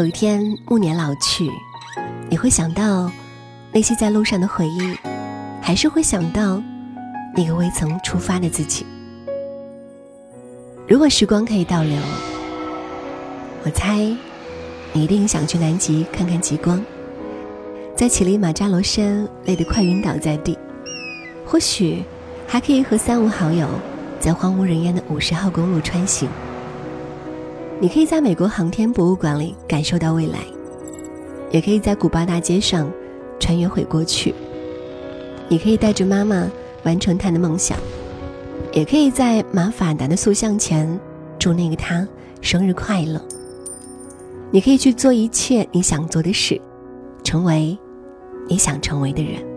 有一天暮年老去，你会想到那些在路上的回忆，还是会想到那个未曾出发的自己？如果时光可以倒流，我猜你一定想去南极看看极光，在乞力马扎罗山累得快晕倒在地，或许还可以和三五好友在荒无人烟的五十号公路穿行。你可以在美国航天博物馆里感受到未来，也可以在古巴大街上穿越回过去。你可以带着妈妈完成她的梦想，也可以在马法达的塑像前祝那个他生日快乐。你可以去做一切你想做的事，成为你想成为的人。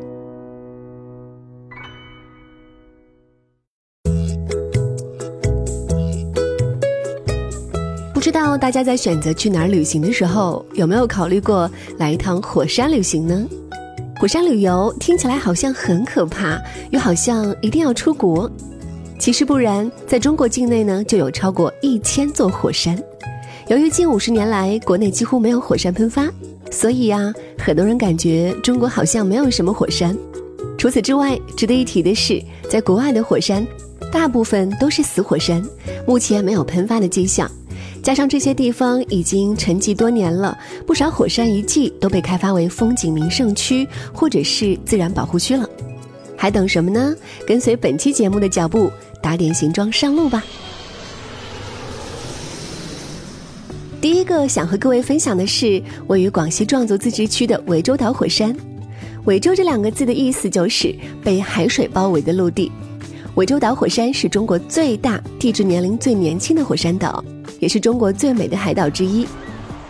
道大家在选择去哪儿旅行的时候，有没有考虑过来一趟火山旅行呢？火山旅游听起来好像很可怕，又好像一定要出国。其实不然，在中国境内呢，就有超过一千座火山。由于近五十年来国内几乎没有火山喷发，所以呀，很多人感觉中国好像没有什么火山。除此之外，值得一提的是，在国外的火山，大部分都是死火山，目前没有喷发的迹象。加上这些地方已经沉寂多年了，不少火山遗迹都被开发为风景名胜区或者是自然保护区了，还等什么呢？跟随本期节目的脚步，打点行装上路吧。第一个想和各位分享的是位于广西壮族自治区的涠洲岛火山。涠洲这两个字的意思就是被海水包围的陆地。涠洲岛火山是中国最大、地质年龄最年轻的火山岛。也是中国最美的海岛之一。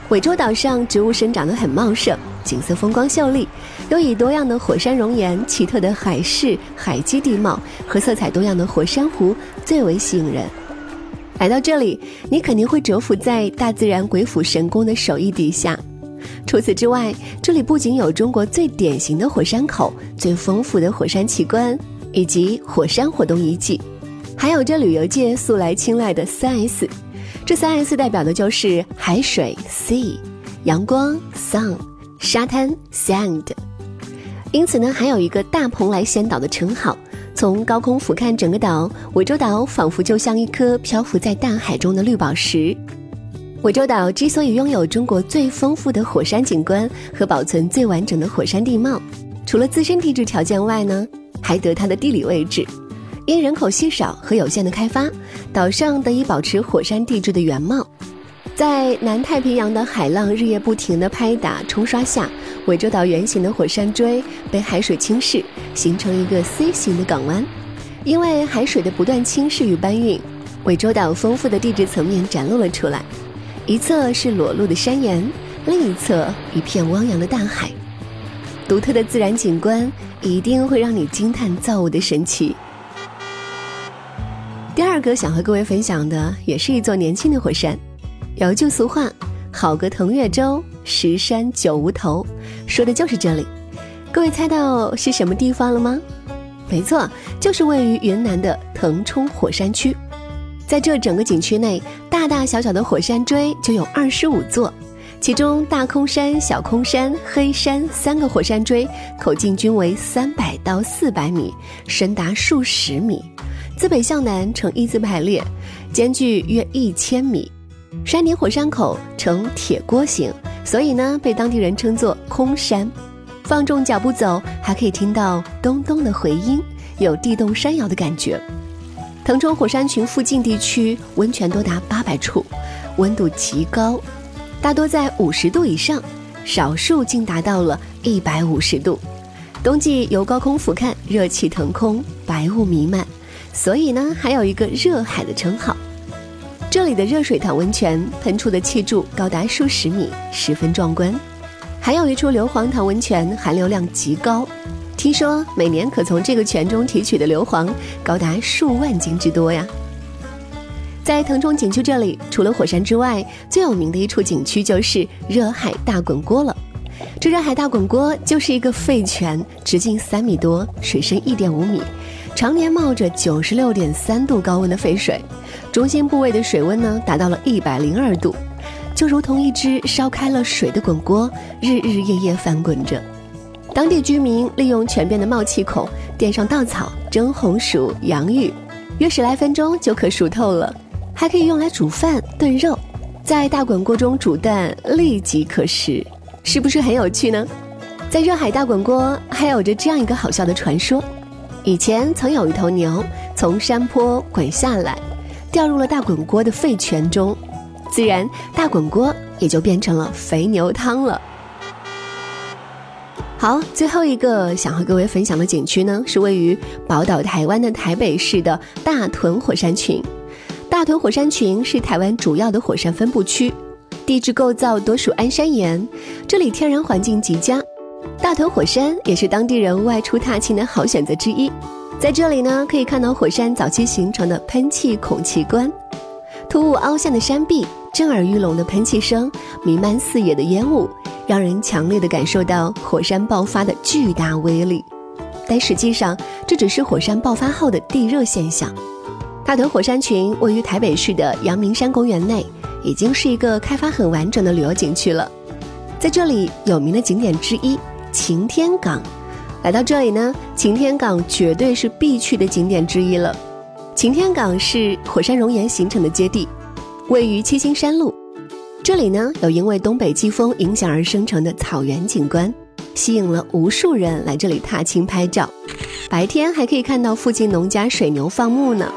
涠洲岛上植物生长得很茂盛，景色风光秀丽，都以多样的火山熔岩、奇特的海市、海基地貌和色彩多样的火山湖最为吸引人。来到这里，你肯定会折服在大自然鬼斧神工的手艺底下。除此之外，这里不仅有中国最典型的火山口、最丰富的火山奇观以及火山活动遗迹，还有这旅游界素来青睐的三 S。这三 S 代表的就是海水 （sea）、阳光 （sun）、沙滩 （sand）。因此呢，还有一个“大蓬莱仙岛”的称号。从高空俯瞰整个岛，涠洲岛仿佛就像一颗漂浮在大海中的绿宝石。涠洲岛之所以拥有中国最丰富的火山景观和保存最完整的火山地貌，除了自身地质条件外呢，还得它的地理位置。因人口稀少和有限的开发，岛上得以保持火山地质的原貌。在南太平洋的海浪日夜不停的拍打冲刷下，涠洲岛圆形的火山锥被海水侵蚀，形成一个 C 型的港湾。因为海水的不断侵蚀与搬运，涠洲岛丰富的地质层面展露了出来。一侧是裸露的山岩，另一侧一片汪洋的大海。独特的自然景观一定会让你惊叹造物的神奇。第二个想和各位分享的，也是一座年轻的火山。有一句俗话：“好个腾越州，十山九无头”，说的就是这里。各位猜到是什么地方了吗？没错，就是位于云南的腾冲火山区。在这整个景区内，大大小小的火山锥就有二十五座，其中大空山、小空山、黑山三个火山锥口径均为三百到四百米，深达数十米。自北向南呈一字排列，间距约一千米，山顶火山口呈铁锅形，所以呢被当地人称作空山。放重脚步走，还可以听到咚咚的回音，有地动山摇的感觉。腾冲火山群附近地区温泉多达八百处，温度极高，大多在五十度以上，少数竟达到了一百五十度。冬季由高空俯瞰，热气腾空，白雾弥漫。所以呢，还有一个“热海”的称号。这里的热水塘温泉喷出的气柱高达数十米，十分壮观。还有一处硫磺塘温泉，含硫量极高，听说每年可从这个泉中提取的硫磺高达数万斤之多呀。在腾冲景区这里，除了火山之外，最有名的一处景区就是热海大滚锅了。这热海大滚锅就是一个沸泉，直径三米多，水深一点五米。常年冒着九十六点三度高温的沸水，中心部位的水温呢达到了一百零二度，就如同一只烧开了水的滚锅，日日夜夜翻滚着。当地居民利用泉边的冒气孔垫上稻草，蒸红薯、洋芋，约十来分钟就可熟透了，还可以用来煮饭、炖肉。在大滚锅中煮蛋，立即可食，是不是很有趣呢？在热海大滚锅还有着这样一个好笑的传说：以前曾有一头牛从山坡滚下来，掉入了大滚锅的沸泉中，自然大滚锅也就变成了肥牛汤了。好，最后一个想和各位分享的景区呢，是位于宝岛台湾的台北市的大屯火山群。大屯火山群是台湾主要的火山分布区，地质构造多属安山岩，这里天然环境极佳。大屯火山也是当地人外出踏青的好选择之一。在这里呢，可以看到火山早期形成的喷气孔奇观，突兀凹陷的山壁，震耳欲聋的喷气声，弥漫四野的烟雾，让人强烈的感受到火山爆发的巨大威力。但实际上，这只是火山爆发后的地热现象。大屯火山群位于台北市的阳明山公园内，已经是一个开发很完整的旅游景区了。在这里有名的景点之一擎天岗，来到这里呢，擎天岗绝对是必去的景点之一了。擎天岗是火山熔岩形成的接地，位于七星山路。这里呢有因为东北季风影响而生成的草原景观，吸引了无数人来这里踏青拍照。白天还可以看到附近农家水牛放牧呢。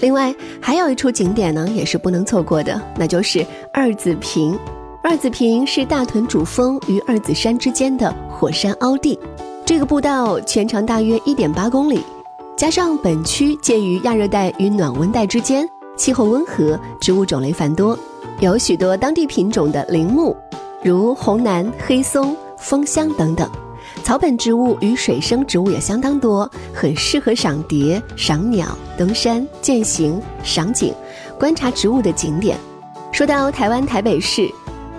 另外还有一处景点呢，也是不能错过的，那就是二子坪。二子坪是大屯主峰与二子山之间的火山凹地，这个步道全长大约一点八公里，加上本区介于亚热带与暖温带之间，气候温和，植物种类繁多，有许多当地品种的林木，如红楠、黑松、枫香等等。草本植物与水生植物也相当多，很适合赏蝶、赏鸟、登山、践行、赏景、观察植物的景点。说到台湾台北市，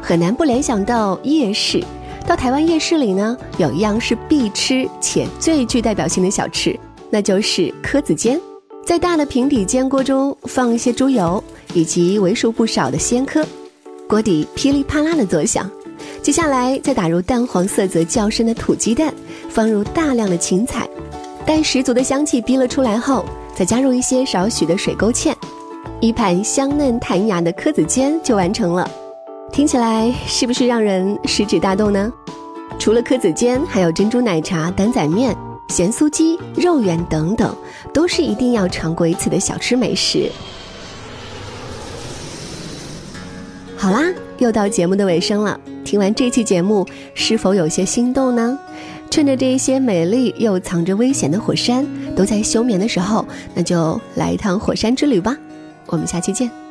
很难不联想到夜市。到台湾夜市里呢，有一样是必吃且最具代表性的小吃，那就是蚵子煎。在大的平底煎锅中放一些猪油以及为数不少的鲜蚵，锅底噼里啪啦的作响。接下来再打入淡黄色泽较深的土鸡蛋，放入大量的芹菜，待十足的香气逼了出来后，再加入一些少许的水勾芡，一盘香嫩弹牙的蚵子煎就完成了。听起来是不是让人食指大动呢？除了蚵子煎，还有珍珠奶茶、担仔面、咸酥鸡、肉圆等等，都是一定要尝过一次的小吃美食。好啦，又到节目的尾声了。听完这期节目，是否有些心动呢？趁着这一些美丽又藏着危险的火山都在休眠的时候，那就来一趟火山之旅吧。我们下期见。